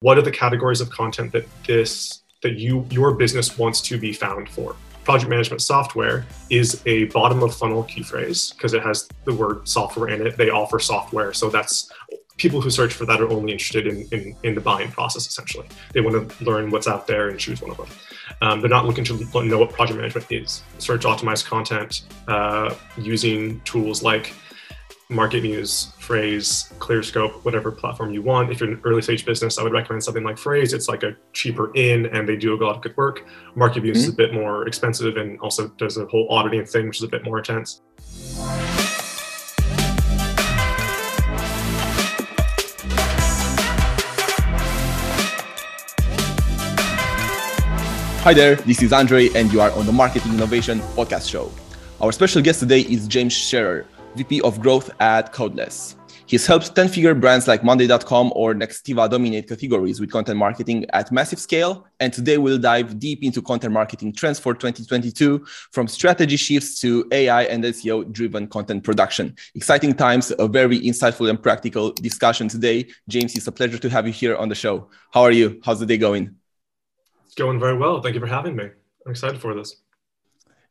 what are the categories of content that this that you your business wants to be found for? Project management software is a bottom of funnel key phrase because it has the word software in it. They offer software so that's people who search for that are only interested in, in, in the buying process essentially. They want to learn what's out there and choose one of them. Um, they're not looking to know what project management is. Search optimized content uh, using tools like MarketMuse, Frase, ClearScope, whatever platform you want. If you're an early stage business, I would recommend something like Frase. It's like a cheaper in and they do a lot of good work. MarketMuse mm-hmm. is a bit more expensive and also does a whole auditing thing, which is a bit more intense. Hi there, this is Andrei, and you are on the Marketing Innovation Podcast Show. Our special guest today is James Scherer, VP of Growth at Codeless. He's helped 10 figure brands like Monday.com or Nextiva dominate categories with content marketing at massive scale. And today we'll dive deep into content marketing trends for 2022 from strategy shifts to AI and SEO driven content production. Exciting times, a very insightful and practical discussion today. James, it's a pleasure to have you here on the show. How are you? How's the day going? It's going very well. Thank you for having me. I'm excited for this.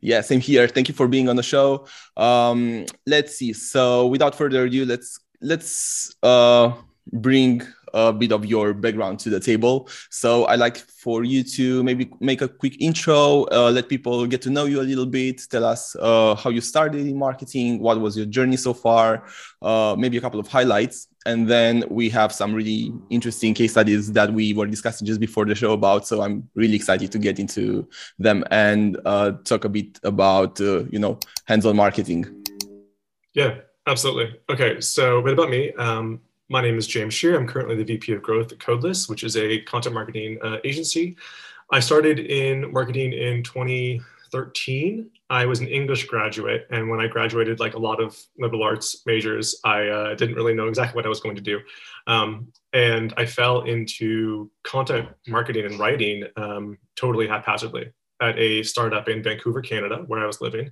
Yeah, same here. Thank you for being on the show. Um, let's see. So, without further ado, let's let's uh, bring a bit of your background to the table. So I like for you to maybe make a quick intro, uh, let people get to know you a little bit, tell us uh, how you started in marketing, what was your journey so far, uh, maybe a couple of highlights. And then we have some really interesting case studies that we were discussing just before the show about. So I'm really excited to get into them and uh, talk a bit about, uh, you know, hands-on marketing. Yeah, absolutely. Okay, so a bit about me. Um, my name is James Shear. I'm currently the VP of Growth at Codeless, which is a content marketing uh, agency. I started in marketing in 2013. I was an English graduate, and when I graduated, like a lot of liberal arts majors, I uh, didn't really know exactly what I was going to do. Um, and I fell into content marketing and writing um, totally haphazardly at a startup in Vancouver, Canada, where I was living.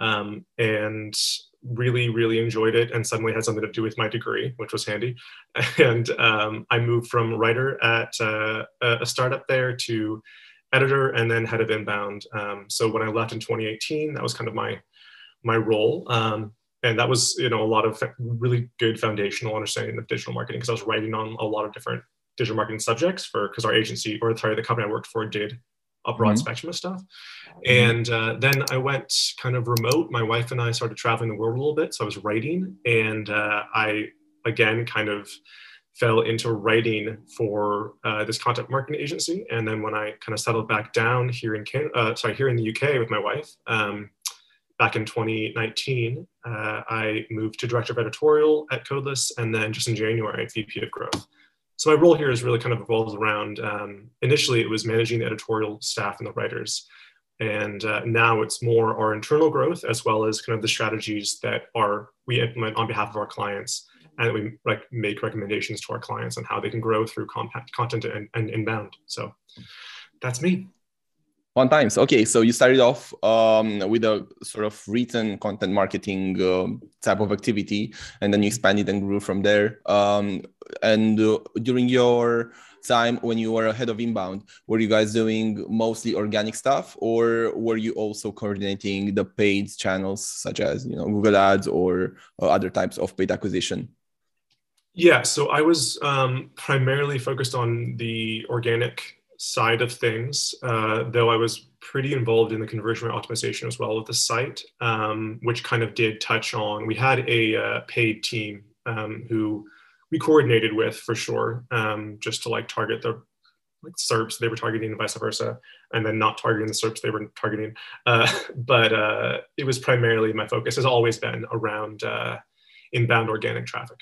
Um, and really, really enjoyed it and suddenly had something to do with my degree, which was handy. And um, I moved from writer at uh, a startup there to editor and then head of inbound. Um, so when I left in 2018, that was kind of my my role. Um, and that was, you know, a lot of really good foundational understanding of digital marketing because I was writing on a lot of different digital marketing subjects for because our agency or sorry, the company I worked for did a broad mm-hmm. spectrum of stuff. And uh, then I went kind of remote. My wife and I started traveling the world a little bit. So I was writing, and uh, I again kind of fell into writing for uh, this content marketing agency. And then when I kind of settled back down here in Canada, uh, sorry, here in the UK with my wife, um, back in 2019, uh, I moved to director of editorial at Codeless, and then just in January, VP of growth. So my role here is really kind of evolves around. Um, initially, it was managing the editorial staff and the writers, and uh, now it's more our internal growth as well as kind of the strategies that are we implement on behalf of our clients, and we like make recommendations to our clients on how they can grow through content, content and, and inbound. So that's me. One times. Okay, so you started off um, with a sort of written content marketing uh, type of activity, and then you expanded and grew from there. Um, and uh, during your time when you were ahead of inbound, were you guys doing mostly organic stuff, or were you also coordinating the paid channels such as you know Google Ads or uh, other types of paid acquisition? Yeah, so I was um, primarily focused on the organic side of things, uh, though I was pretty involved in the conversion rate optimization as well with the site, um, which kind of did touch on. We had a uh, paid team um, who we coordinated with for sure, um, just to like target the like SERPs they were targeting and vice versa, and then not targeting the SERPs they were targeting. Uh, but uh, it was primarily my focus has always been around uh, inbound organic traffic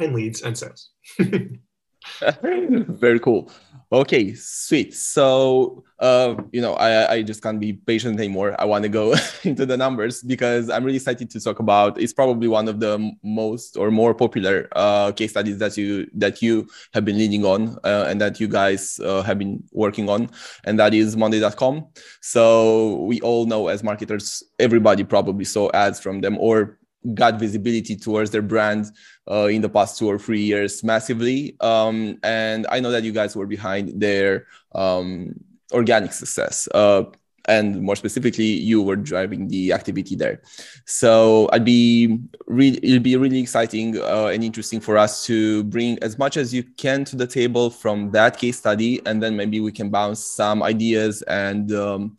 and leads and sales. Very cool. Okay, sweet. So, uh, you know, I, I just can't be patient anymore. I want to go into the numbers because I'm really excited to talk about. It's probably one of the most or more popular uh, case studies that you that you have been leading on uh, and that you guys uh, have been working on, and that is Monday.com. So we all know as marketers, everybody probably saw ads from them or got visibility towards their brand uh, in the past two or three years massively. Um, and I know that you guys were behind their um, organic success. Uh, and more specifically, you were driving the activity there. So I'd be really, it'd be really exciting uh, and interesting for us to bring as much as you can to the table from that case study, and then maybe we can bounce some ideas and um,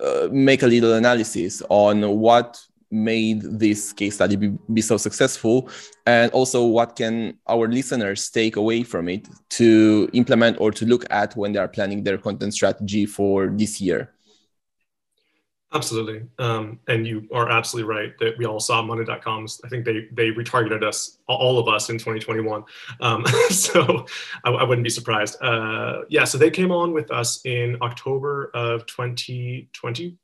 uh, make a little analysis on what made this case study be, be, so successful? And also what can our listeners take away from it to implement or to look at when they are planning their content strategy for this year? Absolutely. Um, and you are absolutely right that we all saw monday.coms i think they they retargeted us all of us in 2021 um, so I, I, wouldn't be surprised. Uh, yeah so they came on with us in october of 2020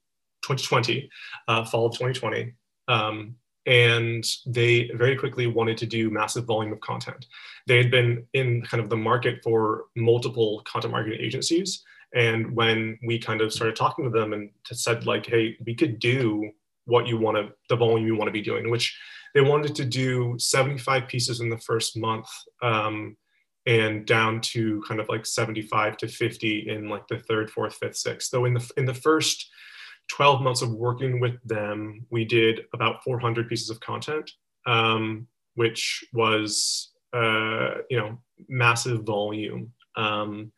2020 uh, fall of 2020 um, and they very quickly wanted to do massive volume of content. They had been in kind of the market for multiple content marketing agencies. And when we kind of started talking to them and said like, hey, we could do what you want to, the volume you want to be doing, which they wanted to do 75 pieces in the first month um, and down to kind of like 75 to 50 in like the third, fourth, fifth, sixth. So in the in the first 12 months of working with them, we did about 400 pieces of content, um, which was, uh, you know, massive volume. Um,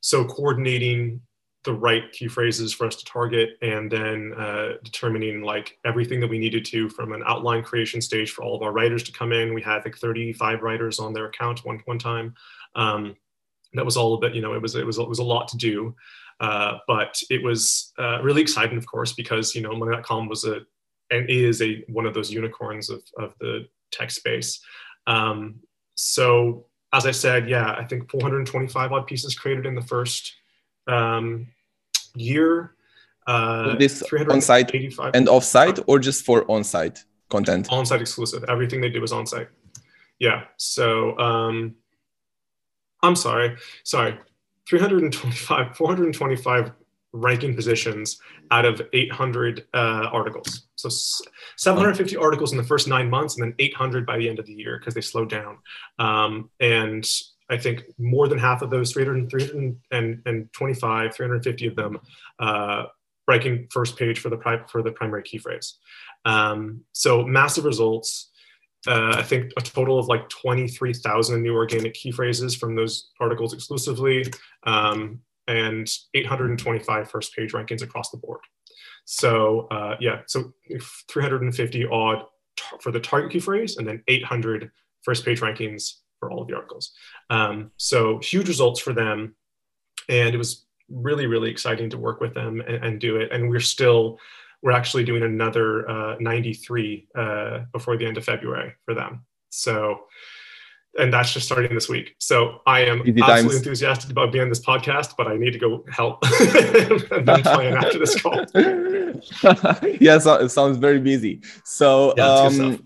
so coordinating the right key phrases for us to target and then uh, determining like everything that we needed to from an outline creation stage for all of our writers to come in. We had like 35 writers on their account one, one time. Um, that was all a bit, you know, it was, it was, it was a lot to do. Uh, but it was uh, really exciting, of course, because you know Monday.com was a and is a one of those unicorns of of the tech space. Um, so as I said, yeah, I think 425 odd pieces created in the first um, year. Uh, this on-site and off-site, or just for on-site content? On-site exclusive. Everything they did was on-site. Yeah. So um, I'm sorry. Sorry. 325, 425 ranking positions out of 800 uh, articles. So 750 articles in the first nine months, and then 800 by the end of the year because they slowed down. Um, and I think more than half of those 300, 325, 350 of them uh, ranking first page for the pri- for the primary key phrase. Um, so massive results uh, I think a total of like 23,000 new organic key phrases from those articles exclusively, um, and 825 first page rankings across the board. So uh, yeah, so 350 odd for the target key phrase, and then 800 first page rankings for all of the articles. Um, so huge results for them, and it was really really exciting to work with them and, and do it. And we're still we're actually doing another uh, 93 uh, before the end of February for them. So, and that's just starting this week. So I am Easy absolutely times. enthusiastic about being on this podcast, but I need to go help and then plan after this call. yeah, so it sounds very busy. So, yeah, um,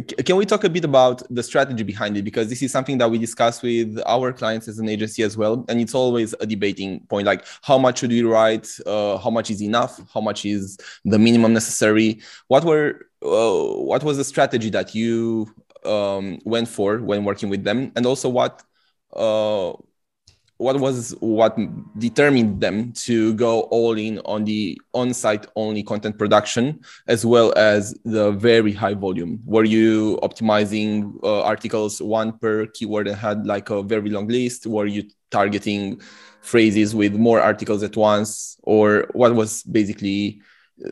can we talk a bit about the strategy behind it? Because this is something that we discuss with our clients as an agency as well. And it's always a debating point like, how much should we write? Uh, how much is enough? How much is the minimum necessary? What were uh, what was the strategy that you um, went for when working with them? And also, what uh, what was what determined them to go all in on the on-site only content production as well as the very high volume. Were you optimizing uh, articles one per keyword and had like a very long list? Were you targeting phrases with more articles at once? Or what was basically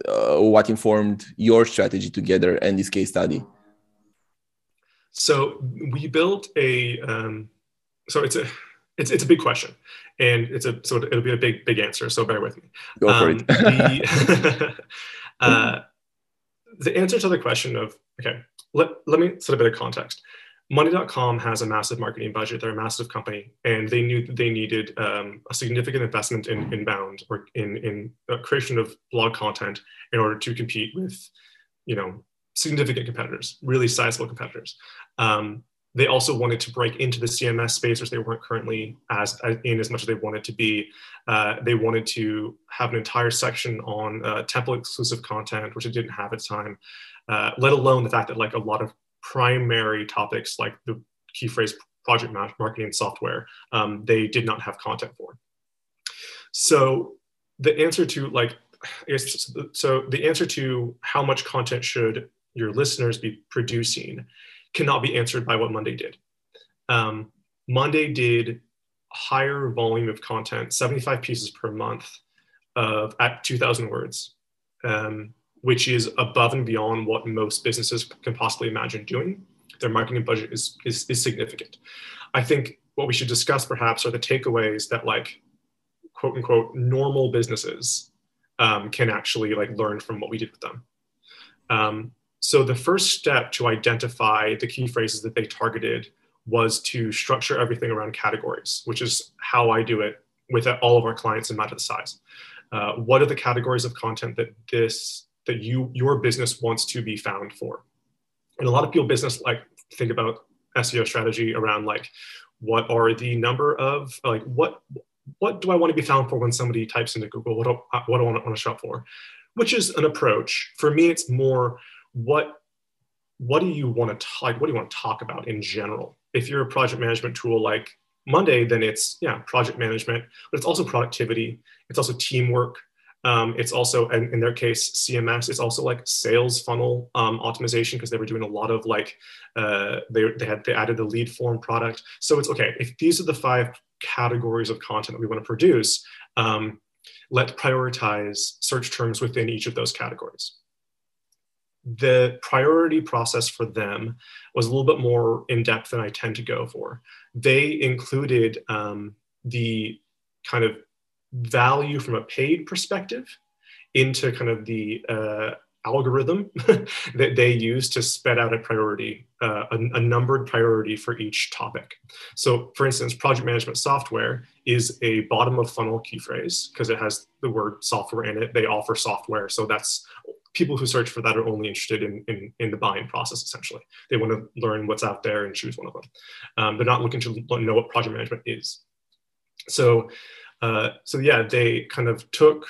uh, what informed your strategy together and this case study? So we built a um, so it's a it's it's a big question, and it's a so it'll be a big big answer. So bear with me. Go for um, it. the, uh, the answer to the question of okay, let let me set a bit of context. Monday.com has a massive marketing budget. They're a massive company, and they knew they needed um, a significant investment in inbound or in in creation of blog content in order to compete with, you know, significant competitors, really sizable competitors. Um, they also wanted to break into the CMS space, which they weren't currently as, in as much as they wanted to be. Uh, they wanted to have an entire section on uh, template exclusive content, which it didn't have at the time. uh, let alone the fact that like a lot of primary topics like the key phrase project marketing software, um, they did not have content for. So the answer to like, so the answer to how much content should your listeners be producing cannot be answered by what Monday did. Um, Monday did higher volume of content, 75 pieces per month of at 2000 words, um, which is above and beyond what most businesses can possibly imagine doing. Their marketing budget is, is, is significant. I think what we should discuss perhaps are the takeaways that like quote unquote normal businesses um, can actually like learn from what we did with them. Um, so the first step to identify the key phrases that they targeted was to structure everything around categories, which is how I do it with all of our clients no matter the size. Uh, what are the categories of content that this that you your business wants to be found for? And a lot of people business like think about SEO strategy around like what are the number of like what what do I want to be found for when somebody types into Google? What do, what do I want to, want to shop for? Which is an approach. For me, it's more what what do you want to talk? What do you want to talk about in general? If you're a project management tool like Monday, then it's yeah project management, but it's also productivity. It's also teamwork. Um, it's also, in, in, their case, CMS. It's also like sales funnel um, optimization because they were doing a lot of like uh, they they had they added the lead form product. So it's okay if these are the five categories of content that we want to produce. Um, let's prioritize search terms within each of those categories. The priority process for them was a little bit more in depth than I tend to go for. They included um, the kind of value from a paid perspective into kind of the uh, algorithm that they use to spit out a priority, uh, a, a, numbered priority for each topic. So, for instance, project management software is a bottom of funnel key phrase because it has the word software in it. They offer software. So, that's people who search for that are only interested in, in, in the buying process, essentially. They want to learn what's out there and choose one of them. Um, they're not looking to know what project management is. So, uh, so yeah, they kind of took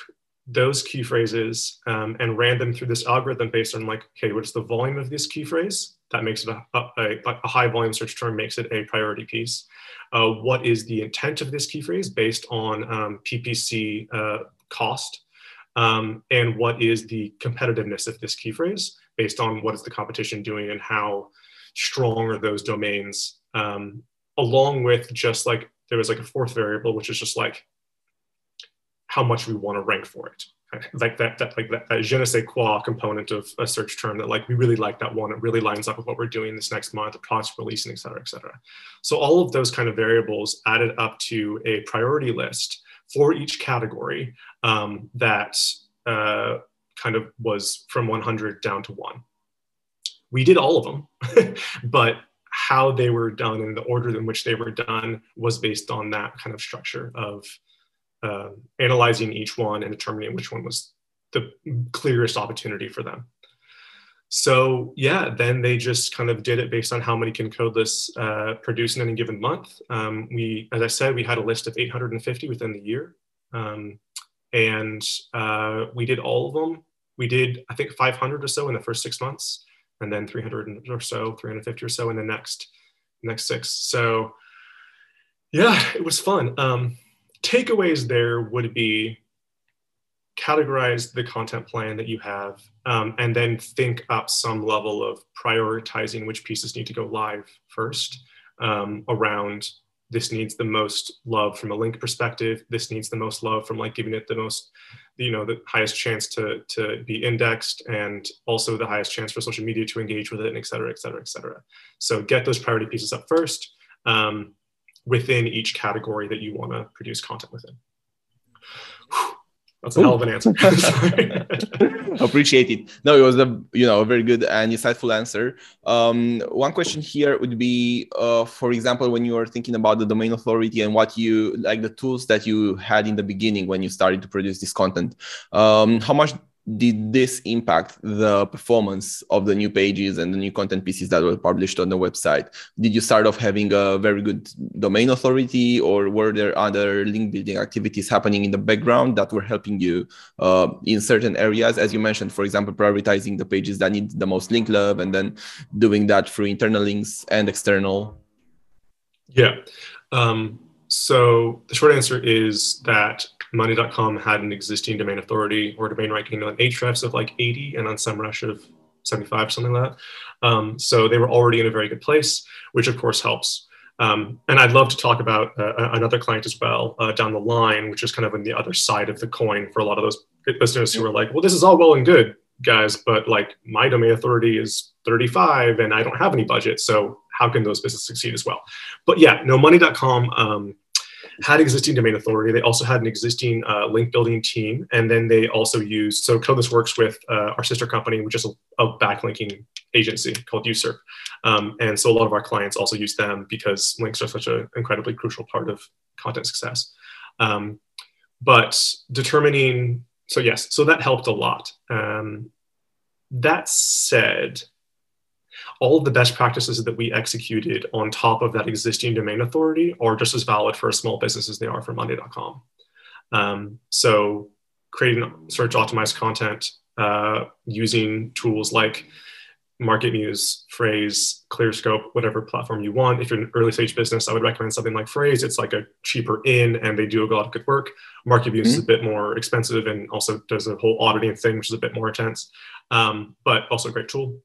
those key phrases um, and ran them through this algorithm based on like, okay, what's the volume of this key phrase? That makes it a, a, a high volume search term, makes it a priority piece. Uh, what is the intent of this key phrase based on um, PPC uh, cost? Um, and what is the competitiveness of this key phrase based on what is the competition doing and how strong are those domains? Um, along with just like, there was like a fourth variable, which is just like, how much we want to rank for it. Like that, that like that, that je ne sais quoi component of a search term that like we really like that one. It really lines up with what we're doing this next month, the product's releasing, et cetera, et cetera. So all of those kind of variables added up to a priority list for each category um, that uh, kind of was from 100 down to one. We did all of them, but how they were done and the order in which they were done was based on that kind of structure of uh, analyzing each one and determining which one was the clearest opportunity for them. So yeah, then they just kind of did it based on how many can Codeless uh, produce in any given month. Um, we, as I said, we had a list of 850 within the year, um, and uh, we did all of them. We did, I think, 500 or so in the first six months, and then 300 or so, 350 or so in the next next six. So yeah, it was fun. Um, takeaways there would be categorize the content plan that you have um, and then think up some level of prioritizing which pieces need to go live first um, around this needs the most love from a link perspective this needs the most love from like giving it the most you know the highest chance to to be indexed and also the highest chance for social media to engage with it and et cetera et cetera et cetera so get those priority pieces up first um, within each category that you want to produce content within. That's a Ooh. hell of an answer. Appreciate it. No, it was a you know a very good and insightful answer. Um, one question here would be, uh, for example, when you were thinking about the domain authority and what you like the tools that you had in the beginning when you started to produce this content, um, how much did this impact the performance of the new pages and the new content pieces that were published on the website? Did you start off having a very good domain authority, or were there other link building activities happening in the background that were helping you uh, in certain areas? As you mentioned, for example, prioritizing the pages that need the most link love and then doing that through internal links and external? Yeah. Um, so the short answer is that Monday.com had an existing domain authority or domain ranking on Ahrefs of like 80 and on SEMrush of 75, something like that. Um, so they were already in a very good place, which of course helps. Um, and I'd love to talk about uh, another client as well uh, down the line, which is kind of on the other side of the coin for a lot of those listeners who are like, well, this is all well and good, guys, but like my domain authority is 35 and I don't have any budget. So how can those businesses succeed as well? But yeah, no, monday.com um, had existing domain authority. They also had an existing uh, link building team. And then they also used, so Codeless works with uh, our sister company, which is a, a backlinking agency called uSERP. Um, and so a lot of our clients also use them because links are such an incredibly crucial part of content success. Um, but determining, so yes, so that helped a lot. Um, that said, all of the best practices that we executed on top of that existing domain authority are just as valid for a small business as they are for Monday.com. Um, so creating search optimized content uh, using tools like MarketMuse, Frase, ClearScope, whatever platform you want. If you're an early stage business, I would recommend something like Frase It's like a cheaper in and they do a lot of good work. MarketMuse mm-hmm. is a bit more expensive and also does a whole auditing thing, which is a bit more intense, um, but also a great tool.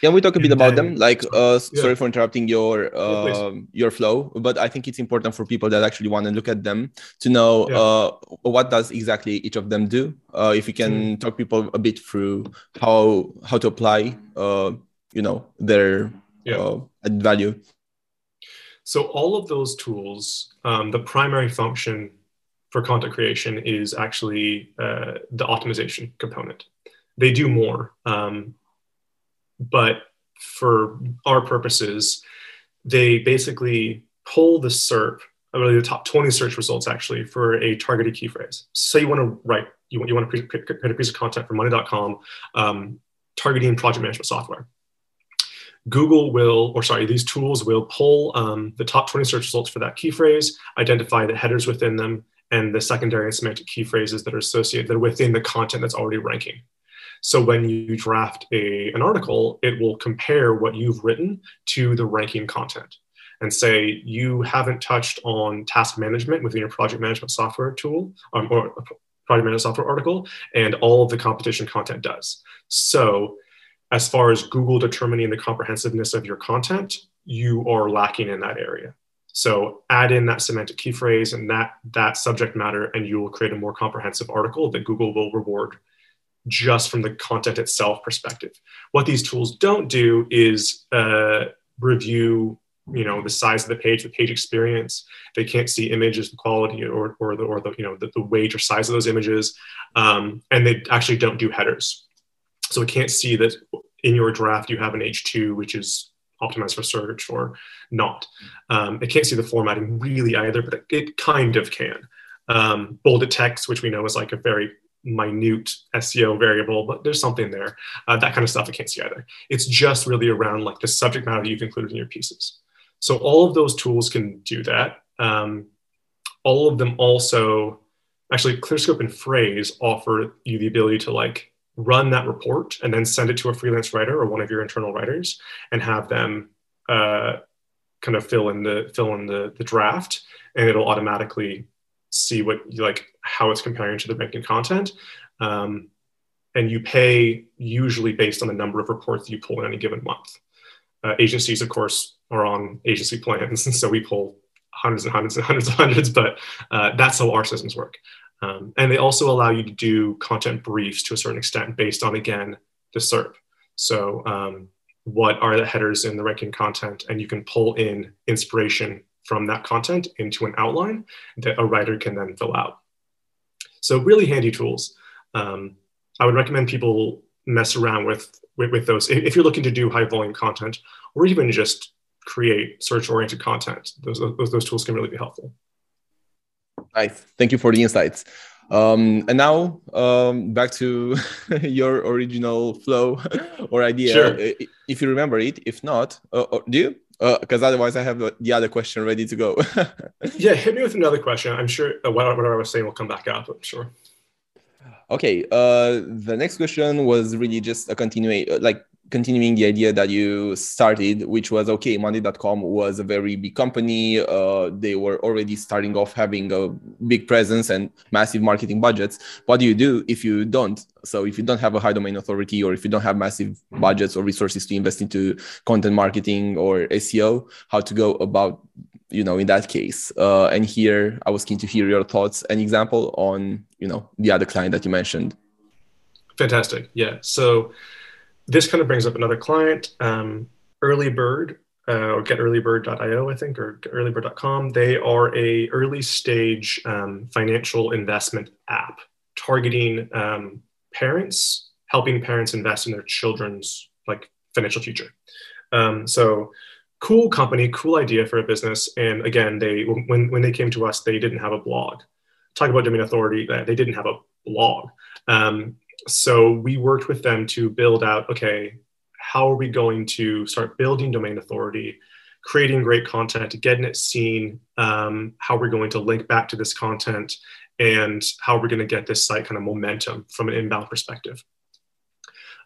Can we talk a bit about them? Like, uh, yeah. sorry for interrupting your uh, yeah, your flow, but I think it's important for people that actually want to look at them to know yeah. uh, what does exactly each of them do. Uh, if you can mm. talk people a bit through how how to apply, uh, you know, their uh, value. So all of those tools, um, the primary function for content creation is actually uh, the optimization component. They do more. Um, but for our purposes, they basically pull the SERP, really the top 20 search results actually for a targeted key phrase. Say you want to write, you want, you want to create a piece of content for Monday.com um, targeting project management software. Google will, or sorry, these tools will pull um, the top 20 search results for that key phrase, identify the headers within them, and the secondary and semantic key phrases that are associated that are within the content that's already ranking. So when you draft a, an article, it will compare what you've written to the ranking content and say you haven't touched on task management within your project management software tool um, or project management software article, and all of the competition content does. So as far as Google determining the comprehensiveness of your content, you are lacking in that area. So add in that semantic key phrase and that that subject matter, and you will create a more comprehensive article that Google will reward just from the content itself perspective. What these tools don't do is uh, review you know the size of the page the page experience. They can't see images the quality or, or the or the you know the, the weight or size of those images um, and they actually don't do headers. So it can't see that in your draft you have an h2 which is optimized for search or not. Um, it can't see the formatting really either but it, it kind of can. Um, bolded text which we know is like a very minute SEO variable, but there's something there. Uh, that kind of stuff I can't see either. It's just really around like the subject matter that you've included in your pieces. So all of those tools can do that. Um, all of them also, actually, ClearScope and Frase offer you the ability to like run that report and then send it to a freelance writer or one of your internal writers and have them uh, kind of fill in the fill in the, the draft, and it'll automatically see what like how it's comparing to the ranking content. Um, and you pay usually based on the number of reports you pull in any given month. Uh, agencies, of course, are on agency plans, and so we pull hundreds and hundreds and hundreds and hundreds. But uh, that's how our systems work. Um, and they also allow you to do content briefs to a certain extent based on again the SERP. So um, what are the headers in the ranking content, and you can pull in inspiration from that content into an outline that a writer can then fill out. So really handy tools. Um, I would recommend people mess around with, with, with those if you're looking to do high volume content or even just create search oriented content. Those, those, those tools can really be helpful. Nice. Thank you for the insights. Um, and now um, back to your original flow or idea, sure. if you remember it. If not, uh, uh do you? Because uh, otherwise, I have the other question ready to go. yeah, hit me with another question. I'm sure whatever I was saying will come back up. I'm sure. Okay. Uh, the next question was really just a continuation, like continuing the idea that you started, which was okay, Monday.com was a very big company. Uh, they were already starting off having a big presence and massive marketing budgets. What do you do if you don't? So, if you don't have a high domain authority, or if you don't have massive budgets or resources to invest into content marketing or SEO, how to go about, you know, in that case? Uh, and here, I was keen to hear your thoughts and example on, you know, the other client that you mentioned. Fantastic. Yeah. So, this kind of brings up another client, um, Earlybird, uh, or getearlybird.io, I think, or earlybird.com. They are a early stage um, financial investment app targeting um, parents, helping parents invest in their children's like financial future. Um, so cool company, cool idea for a business. And again, they when when they came to us, they didn't have a blog. Talk about domain authority, they didn't have a blog. Um, so we worked with them to build out okay how are we going to start building domain authority creating great content getting it seen um, how we're going to link back to this content and how we're going to get this site kind of momentum from an inbound perspective.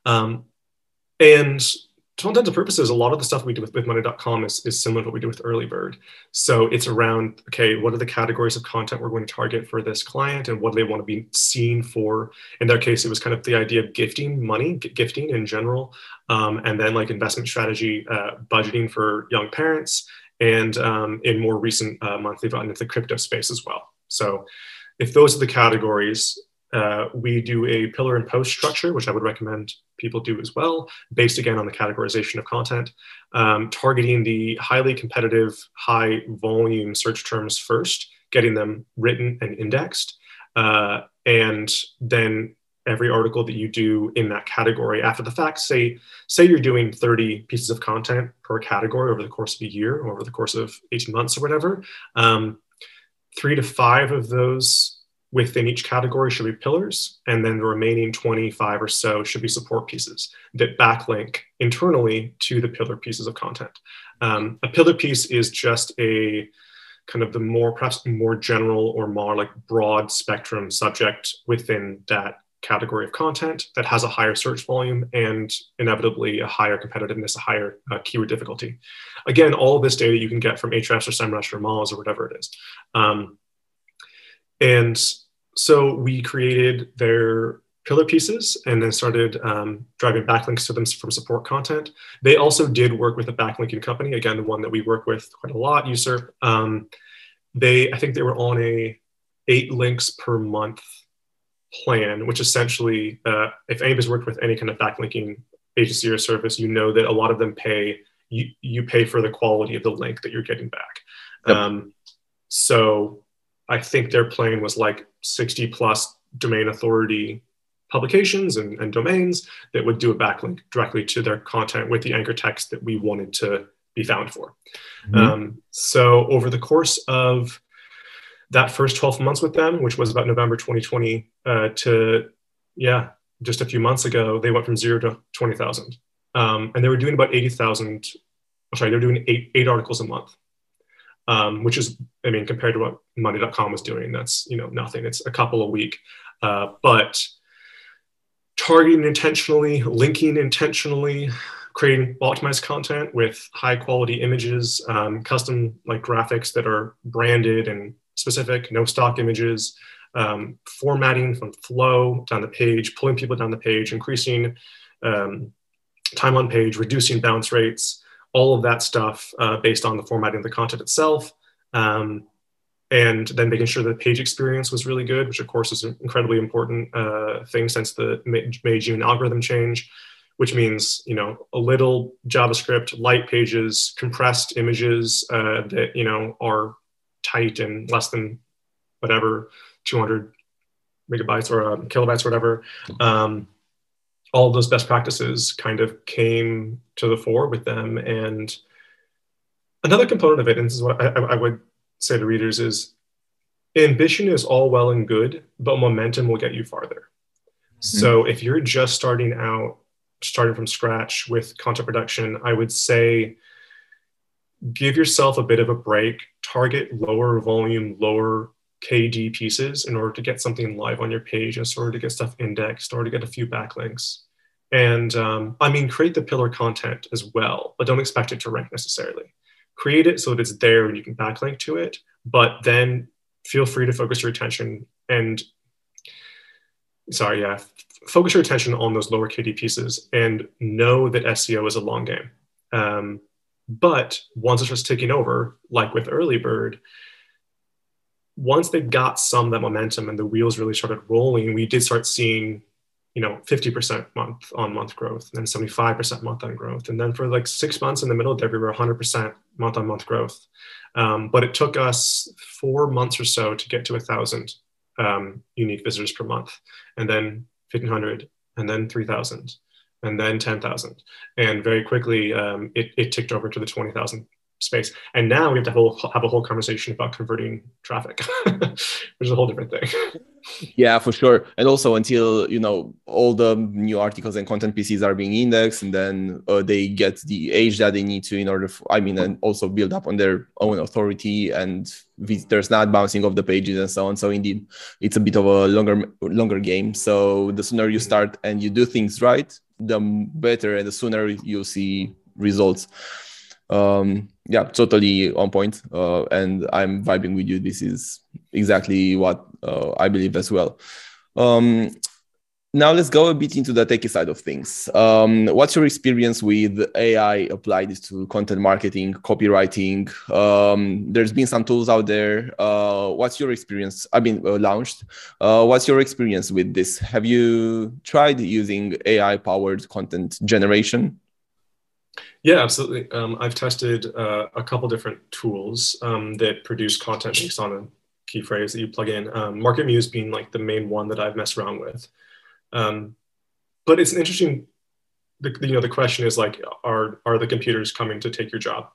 Um, and to all intents and purposes, a lot of the stuff we do with, with monday.com is, is similar to what we do with Earlybird. So it's around, okay, what are the categories of content we're going to target for this client and what do they want to be seen for? In their case, it was kind of the idea of gifting money, gifting in general, um, and then like investment strategy, uh, budgeting for young parents, and um, in more recent uh, months, they've gotten into the crypto space as well. So if those are the categories, uh, we do a pillar and post structure, which I would recommend people do as well, based again on the categorization of content, um, targeting the highly competitive, high volume search terms first, getting them written and indexed, uh, and then every article that you do in that category after the fact say say you're doing 30 pieces of content per category over the course of a year over the course of 18 months or whatever um, three to five of those within each category should be pillars, and then the remaining 25 or so should be support pieces that backlink internally to the pillar pieces of content. Um, a pillar piece is just a kind of the more, perhaps more general or more like broad spectrum subject within that category of content that has a higher search volume and inevitably a higher competitiveness, a higher uh, keyword difficulty. Again, all of this data you can get from Ahrefs or SEMrush or Moz or whatever it is. Um, and so we created their pillar pieces and then started um, driving backlinks to them from support content. They also did work with a backlinking company, again, the one that we work with quite a lot, uSERP. Um, they, I think they were on a eight links per month plan, which essentially, uh, if anybody's worked with any kind of backlinking agency or service, you know that a lot of them pay, you, you pay for the quality of the link that you're getting back. Yep. Um, so I think their plan was like 60 plus domain authority publications and, and domains that would do a backlink directly to their content with the anchor text that we wanted to be found for. Mm-hmm. Um, so over the course of that first 12 months with them, which was about November 2020 uh, to, yeah, just a few months ago, they went from zero to 20,000. Um, and they were doing about 80,000, sorry, they were doing eight, eight articles a month um, which is, I mean, compared to what Monday.com was doing, that's you know nothing. It's a couple a week, uh, but targeting intentionally, linking intentionally, creating optimized content with high quality images, um, custom like graphics that are branded and specific, no stock images, um, formatting from flow down the page, pulling people down the page, increasing um, time on page, reducing bounce rates, all of that stuff uh, based on the formatting of the content itself. Um, and then making sure the page experience was really good, which of course is an incredibly important uh, thing since the May, June algorithm change, which means you know a little JavaScript, light pages, compressed images uh, that you know are tight and less than whatever 200 megabytes or uh, kilobytes or whatever. Um, all those best practices kind of came to the fore with them. And another component of it, and this is what I, I would say to readers, is ambition is all well and good, but momentum will get you farther. Mm-hmm. So if you're just starting out, starting from scratch with content production, I would say give yourself a bit of a break, target lower volume, lower KD pieces in order to get something live on your page, in order to get stuff indexed, in order to get a few backlinks. And um, I mean, create the pillar content as well, but don't expect it to rank necessarily. Create it so that it's there and you can backlink to it, but then feel free to focus your attention and sorry, yeah, focus your attention on those lower KD pieces and know that SEO is a long game. Um, but once it starts taking over, like with Early Bird, once they got some of that momentum and the wheels really started rolling, we did start seeing, you know, 50% month on month growth, and then 75% month on growth. And then for like six months in the middle of February, we were 100% month on month growth. Um, but it took us four months or so to get to a thousand um, unique visitors per month, and then 1500, and then 3000, and then 10,000. And very quickly, um, it, it ticked over to the 20,000 space. And now we have to have a whole, have a whole conversation about converting traffic, which is a whole different thing. Yeah, for sure. And also until, you know, all the new articles and content pieces are being indexed and then uh, they get the age that they need to in order, for, I mean, and also build up on their own authority and there's not bouncing off the pages and so on. So indeed, it's a bit of a longer, longer game. So the sooner you start and you do things right, the better and the sooner you'll see results um, yeah, totally on point. Uh, and I'm vibing with you. This is exactly what uh, I believe as well. Um, now let's go a bit into the techie side of things. Um, what's your experience with AI applied to content marketing, copywriting? Um, there's been some tools out there. Uh, what's your experience? I mean, uh, launched. Uh, what's your experience with this? Have you tried using AI powered content generation? Yeah, absolutely. Um, I've tested uh, a couple different tools um, that produce content based on a key phrase that you plug in. Um, Market Muse being like the main one that I've messed around with. Um, but it's an interesting. The, you know, the question is like, are are the computers coming to take your job?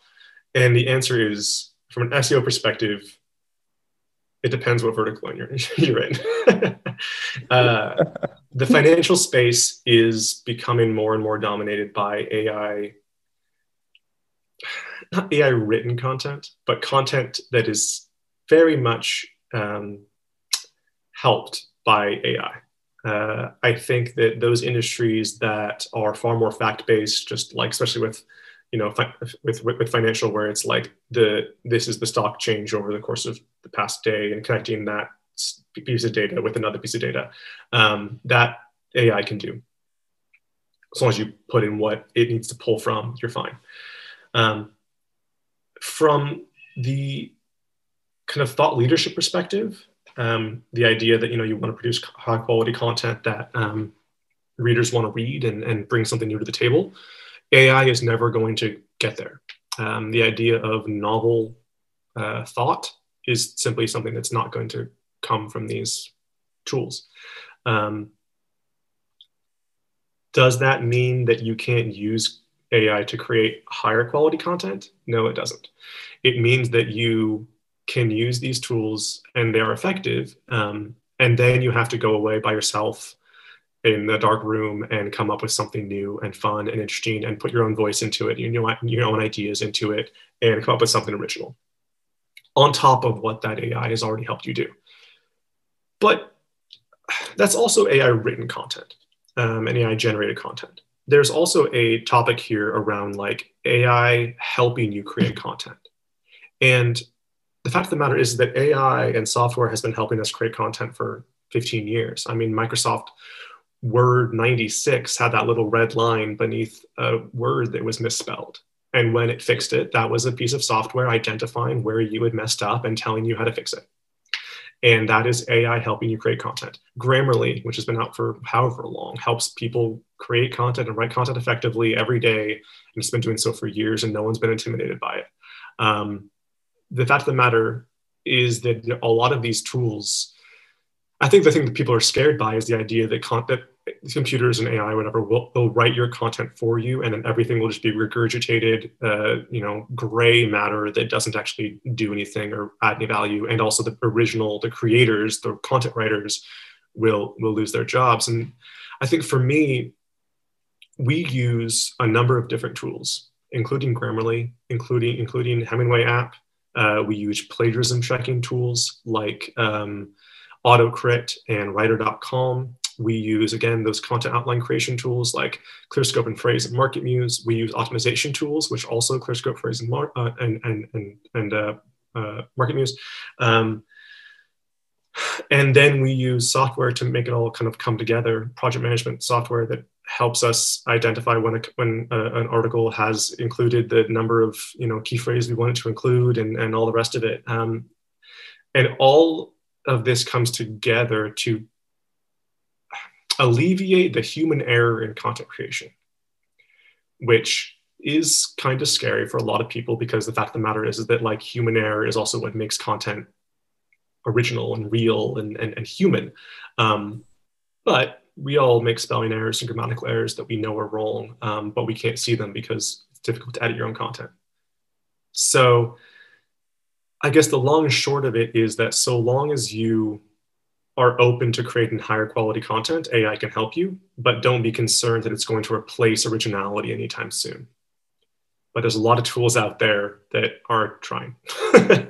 And the answer is, from an SEO perspective, it depends what vertical you're, you're in. uh, the financial space is becoming more and more dominated by AI not AI written content, but content that is very much um, helped by AI. Uh, I think that those industries that are far more fact based, just like especially with you know fi- with, with, financial, where it's like the this is the stock change over the course of the past day and connecting that piece of data with another piece of data, um, that AI can do. As long as you put in what it needs to pull from, you're fine. Um, from the kind of thought leadership perspective, um, the idea that you know you want to produce high quality content that um, readers want to read and, and bring something new to the table, AI is never going to get there. Um, the idea of novel uh, thought is simply something that's not going to come from these tools. Um, does that mean that you can't use AI to create higher quality content? No, it doesn't. It means that you can use these tools and they're effective. Um, and then you have to go away by yourself in the dark room and come up with something new and fun and interesting and put your own voice into it, your, your own ideas into it, and come up with something original on top of what that AI has already helped you do. But that's also AI written content um, and AI generated content there's also a topic here around like AI helping you create content. And the fact of the matter is that AI and software has been helping us create content for 15 years. I mean, Microsoft Word 96 had that little red line beneath a word that was misspelled. And when it fixed it, that was a piece of software identifying where you had messed up and telling you how to fix it and that is AI helping you create content. Grammarly, which has been out for however long, helps people create content and write content effectively every day, and it's been doing so for years, and no one's been intimidated by it. Um, the fact of the matter is that a lot of these tools, I think the thing that people are scared by is the idea that, con- that computers and AI, whatever, will they'll write your content for you, and then everything will just be regurgitated, uh, you know, gray matter that doesn't actually do anything or add any value. And also, the original, the creators, the content writers, will will lose their jobs. And I think for me, we use a number of different tools, including Grammarly, including including Hemingway app. Uh, we use plagiarism checking tools like um, AutoCrit and Writer.com. We use, again, those content outline creation tools like ClearScope and Frase and MarketMuse. We use optimization tools, which also ClearScope, Frase, and, uh, and, and, and, and uh, uh, MarketMuse. Um, and then we use software to make it all kind of come together, project management software that helps us identify when a, when a, an article has included the number of you know key phrases we want it to include and, and all the rest of it. Um, and all of this comes together to alleviate the human error in content creation, which is kind of scary for a lot of people because the fact of the matter is, is that like human error is also what makes content original and real and, and, and human. Um, but we all make spelling errors and grammatical errors that we know are wrong, um, but we can't see them because it's difficult to edit your own content. So I guess the long and short of it is that so long as you are open to creating higher quality content, AI can help you, but don't be concerned that it's going to replace originality anytime soon. But there's a lot of tools out there that are trying.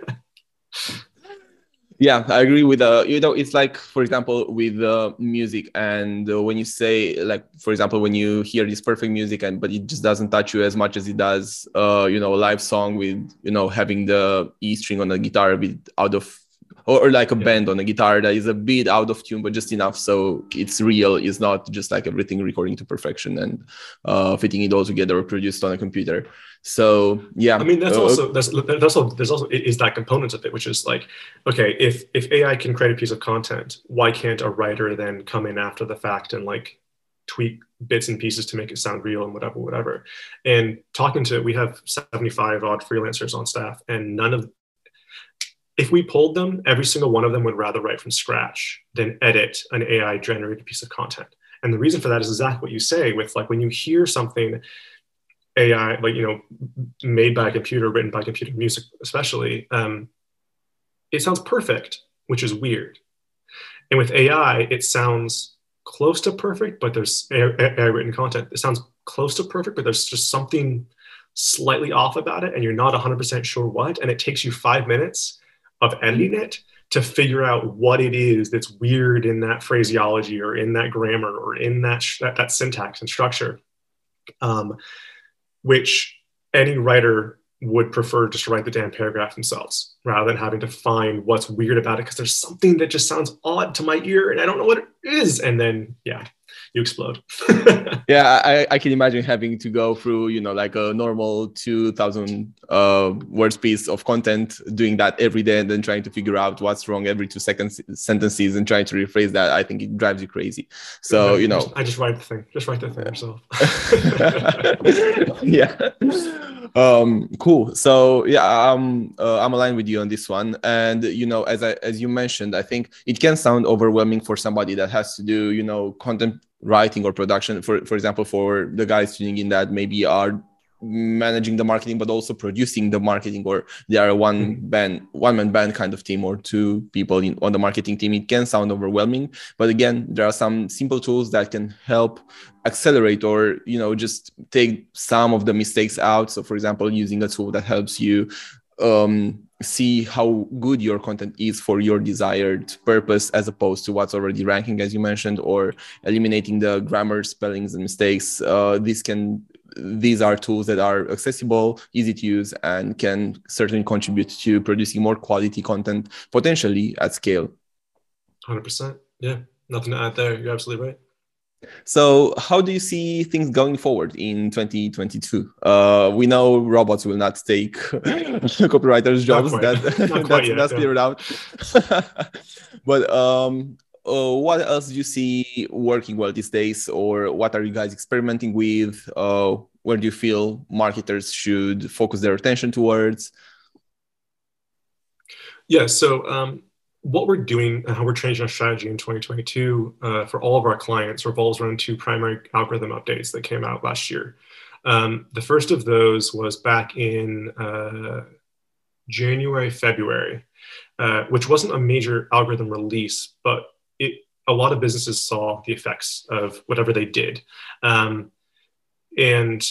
yeah i agree with uh you know it's like for example with uh, music and uh, when you say like for example when you hear this perfect music and but it just doesn't touch you as much as it does uh you know a live song with you know having the e string on the guitar a bit out of or, or like a yeah. band on a guitar that is a bit out of tune but just enough so it's real it's not just like everything recording to perfection and uh fitting it all together or produced on a computer. So yeah. I mean that's uh, also that's that's also there's also is that component of it which is like okay if if ai can create a piece of content why can't a writer then come in after the fact and like tweak bits and pieces to make it sound real and whatever whatever? And talking to we have 75 odd freelancers on staff and none of if we pulled them every single one of them would rather write from scratch than edit an ai generated piece of content and the reason for that is exactly what you say with like when you hear something AI, like you know, made by a computer, written by computer, music especially, um, it sounds perfect, which is weird. And with AI, it sounds close to perfect, but there's AI written content. It sounds close to perfect, but there's just something slightly off about it, and you're not 100% sure what. And it takes you five minutes of editing it to figure out what it is that's weird in that phraseology or in that grammar or in that, that, that syntax and structure. Um, which any writer would prefer just to write the damn paragraph themselves rather than having to find what's weird about it because there's something that just sounds odd to my ear and I don't know what it is. And then, yeah, you explode. yeah, I, I can imagine having to go through, you know, like a normal 2000 uh, words piece of content, doing that every day and then trying to figure out what's wrong every two seconds sentences and trying to rephrase that. I think it drives you crazy. So, yeah, you know, I just write the thing, just write the thing yourself. yeah. Um, cool. So yeah, I'm, uh, I'm aligned with you on this one. And, you know, as I, as you mentioned, I think it can sound overwhelming for somebody that has to do, you know, content writing or production. For for example for the guys tuning in that maybe are managing the marketing but also producing the marketing or they are a one mm-hmm. band one man band kind of team or two people in, on the marketing team. It can sound overwhelming but again there are some simple tools that can help accelerate or you know just take some of the mistakes out. So for example using a tool that helps you um, see how good your content is for your desired purpose as opposed to what's already ranking as you mentioned or eliminating the grammar spellings and mistakes. Uh, this can these are tools that are accessible easy to use and can certainly contribute to producing more quality content potentially at scale. 100% yeah. Nothing to add there. You're absolutely right so, how do you see things going forward in 2022? Uh, we know robots will not take copywriters' jobs. That, that's, yet, that's yeah. out. but um, uh, what else do you see working well these days, or what are you guys experimenting with? Uh, where do you feel marketers should focus their attention towards? Yeah, so um, what we're doing and how we're changing our strategy in 2022 uh, for all of our clients revolves around two primary algorithm updates that came out last year. Um, the first of those was back in uh, January, February, uh, which wasn't a major algorithm release, but it, a lot of businesses saw the effects of whatever they did. Um, and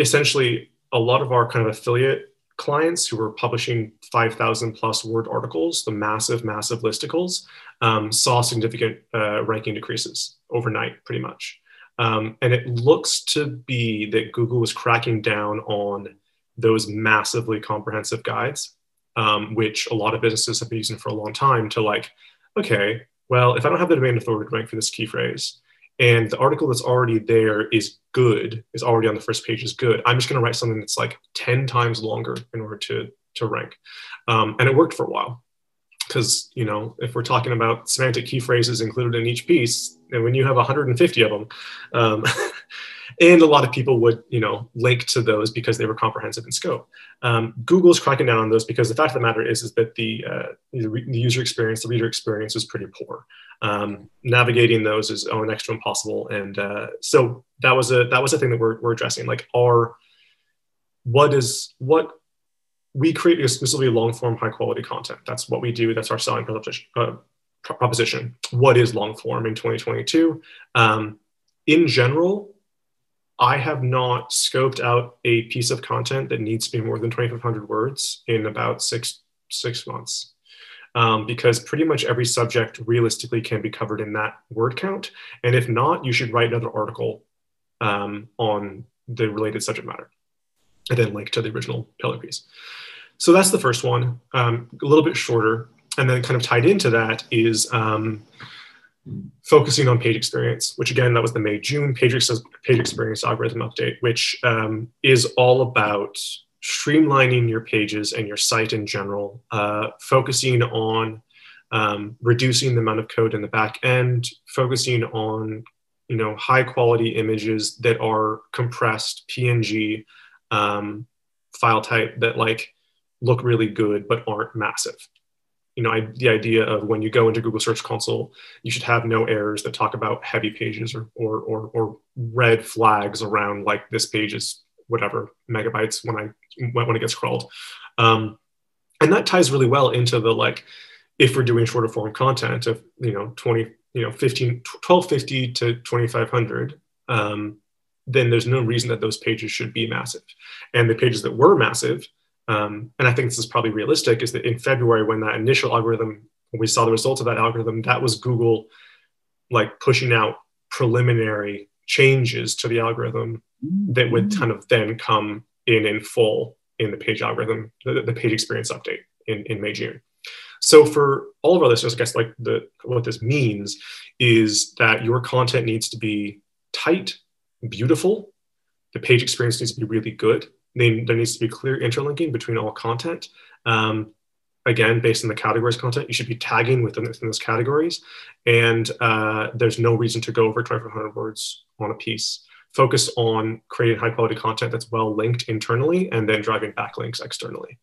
essentially, a lot of our kind of affiliate clients who were publishing 5,000 plus word articles, the massive, massive listicles, um, saw significant uh, ranking decreases overnight, pretty much. Um, and it looks to be that Google was cracking down on those massively comprehensive guides, um, which a lot of businesses have been using for a long time to like, okay, well, if I don't have the domain authority to rank for this key phrase, and the article that's already there is good, is already on the first page is good, I'm just going to write something that's like 10 times longer in order to, to rank. Um, and it worked for a while. Because, you know, if we're talking about semantic key phrases included in each piece, and when you have 150 of them, um, and a lot of people would you know link to those because they were comprehensive in scope. Um, google's cracking down on those because the fact of the matter is is that the, uh, the, user experience the reader experience was pretty poor. Um, navigating those is oh, next to impossible. And uh, so that was a that was a thing that we're, we're addressing. Like our what is what we create exclusively long form high quality content. That's what we do. That's our selling proposition uh, proposition. What is long form in 2022 um, in general I have not scoped out a piece of content that needs to be more than 2,500 words in about six six months, um, because pretty much every subject realistically can be covered in that word count. And if not, you should write another article um, on the related subject matter, and then link to the original pillar piece. So that's the first one, um, a little bit shorter, and then kind of tied into that is um, focusing on page experience, which again, that was the May June page, page experience algorithm update, which um, is all about streamlining your pages and your site in general, uh, focusing on um, reducing the amount of code in the back end, focusing on you know high quality images that are compressed PNG um, file type that like look really good but aren't massive you know, I, the idea of when you go into Google Search Console, you should have no errors that talk about heavy pages or, or, or, or red flags around like this page is whatever megabytes when I when it gets crawled. Um, and that ties really well into the like, if we're doing shorter form content of, you know, 20, you know, 15, 1250 to 2500, um, then there's no reason that those pages should be massive. And the pages that were massive, um, and I think this is probably realistic, is that in February, when that initial algorithm, when we saw the results of that algorithm, that was Google like pushing out preliminary changes to the algorithm that would kind of then come in in full in the page algorithm, the, the page experience update in, in May, June. So for all of our listeners, I guess like the what this means is that your content needs to be tight, beautiful. The page experience needs to be really good there needs to be clear interlinking between all content. Um, again, based on the categories content, you should be tagging within, within those categories. And uh, there's no reason to go over 2,500 words on a piece. Focus on creating high quality content that's well linked internally and then driving backlinks externally.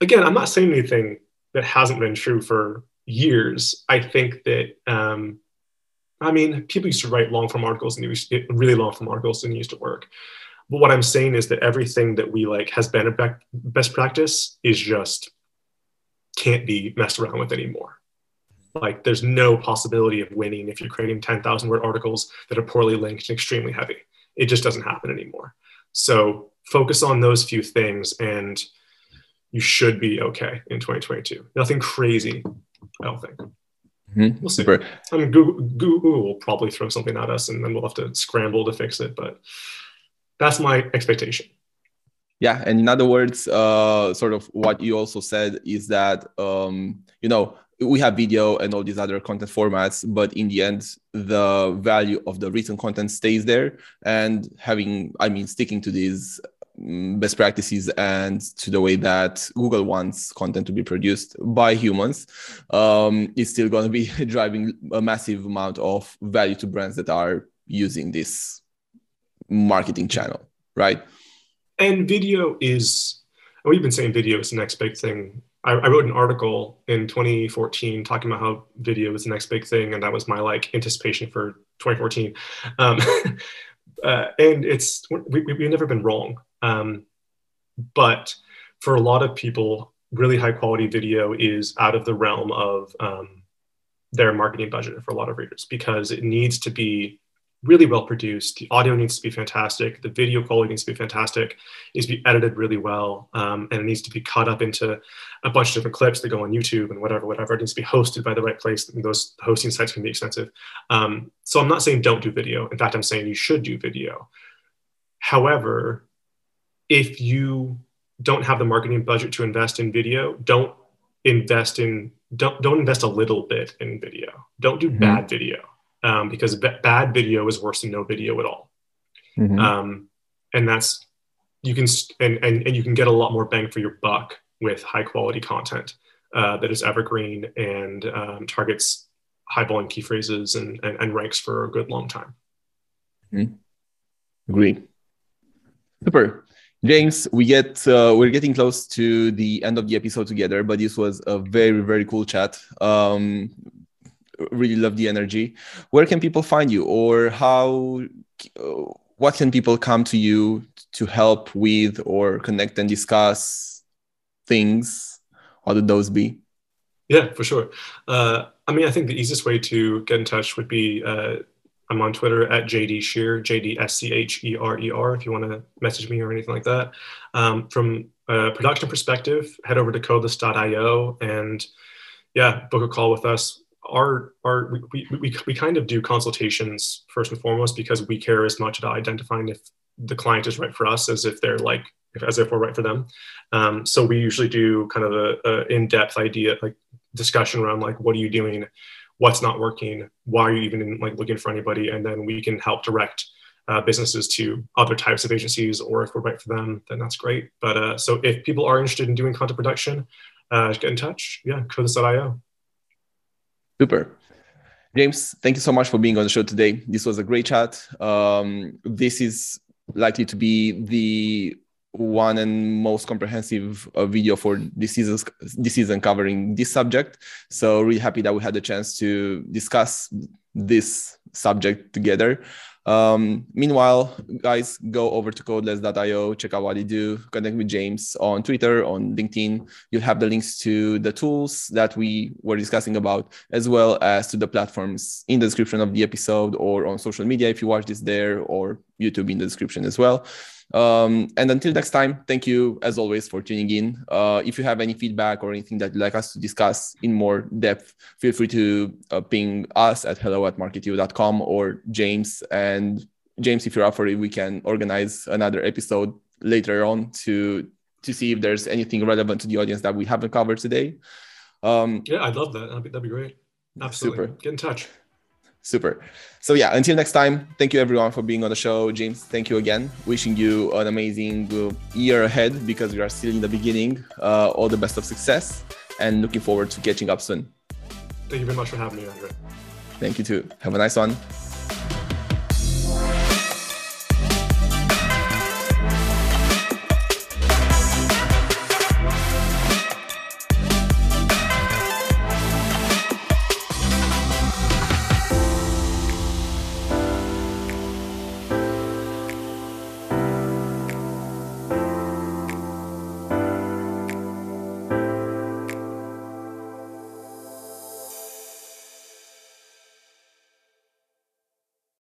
Again, I'm not saying anything that hasn't been true for years. I think that, um, I mean, people used to write long form articles and really long form articles and used to work. But what I'm saying is that everything that we like has been a best practice is just can't be messed around with anymore. Like there's no possibility of winning if you're creating 10,000 word articles that are poorly linked and extremely heavy. It just doesn't happen anymore. So focus on those few things and you should be okay in 2022. Nothing crazy, I don't think. Mm-hmm. We'll see. Super. I mean, Google, Google will probably throw something at us and then we'll have to scramble to fix it. But that's my expectation. Yeah and in other words uh, sort of what you also said is that um, you know we have video and all these other content formats but in the end the value of the written content stays there. And having i mean sticking to these mm, best practices and to the way that google wants content to be produced by humans um, is still going to be driving a massive amount of value to brands that are using this marketing channel, right? And video is, we've been saying video is the next big thing. I, I, wrote an article in 2014 talking about how video was the next big thing, and that was my like anticipation for 2014. Um, uh, and it's we, we've never been wrong, um, but for a lot of people, really high quality video is out of the realm of um, their marketing budget for a lot of readers because it needs to be really well produced. The audio needs to be fantastic. The video quality needs to be fantastic. It needs to be edited really well. Um, and it needs to be cut up into a bunch of different clips that go on YouTube and whatever, whatever. It needs to be hosted by the right place. Those hosting sites can be expensive. Um, so I'm not saying don't do video. In fact, I'm saying you should do video. However, if you don't have the marketing budget to invest in video, don't invest in don't don't invest a little bit in video. Don't do mm-hmm. bad video um, because b- bad video is worse than no video at all. Mm-hmm. Um, and that's you can and, and and you can get a lot more bang for your buck with high quality content uh, that is evergreen and um, targets high volume key phrases and, and, and ranks for a good long time. Mm-hmm. Agree. Super. James, we get uh, we're getting close to the end of the episode together, but this was a very very cool chat. Um, really love the energy. Where can people find you, or how? Uh, what can people come to you to help with, or connect and discuss things? What would those be? Yeah, for sure. Uh, I mean, I think the easiest way to get in touch would be uh, I'm on Twitter at JD Scherer, J D S C H E R E R, if you want to message me or anything like that. Um, from a production perspective, head over to codeless.io and yeah, book a call with us. Our, our we, we, we kind of do consultations first and foremost because we care as much about identifying if the client is right for us as if they're like as if we're right for them. Um, so we usually do kind of a, a in-depth idea like discussion around like what are you doing what's not working, why are you even like looking for anybody, and then we can help direct uh, businesses to other types of agencies, or if we're right for them, then that's great. But uh, so if people are interested in doing content production, uh, get in touch. Yeah, codeless.io. Super. James, thank you so much for being on the show today. This was a great chat. Um, this is likely to be the one and most comprehensive uh, video for this season, this season covering this subject. So really happy that we had the chance to discuss this subject together. Um, meanwhile, guys, go over to codeless.io, check out what they do, connect with James on Twitter, on LinkedIn. You'll have the links to the tools that we were discussing about, as well as to the platforms in the description of the episode or on social media if you watch this there, or YouTube in the description as well. Um, and until next time, thank you as always for tuning in. Uh, if you have any feedback or anything that you'd like us to discuss in more depth, feel free to uh, ping us at hello at marketiu.com or James. And James, if you're up for it, we can organize another episode later on to to see if there's anything relevant to the audience that we haven't covered today. Um, yeah, I'd love that. That'd be, that'd be great. Absolutely. Super. Get in touch. Super. So yeah, until next time, thank you everyone for being on the show. James, thank you again. Wishing you an amazing uh, year ahead because we are still in the beginning. Uh, all the best of success and looking forward to catching up soon. Thank you very much for having me, Andrei. Thank you too. Have a nice one.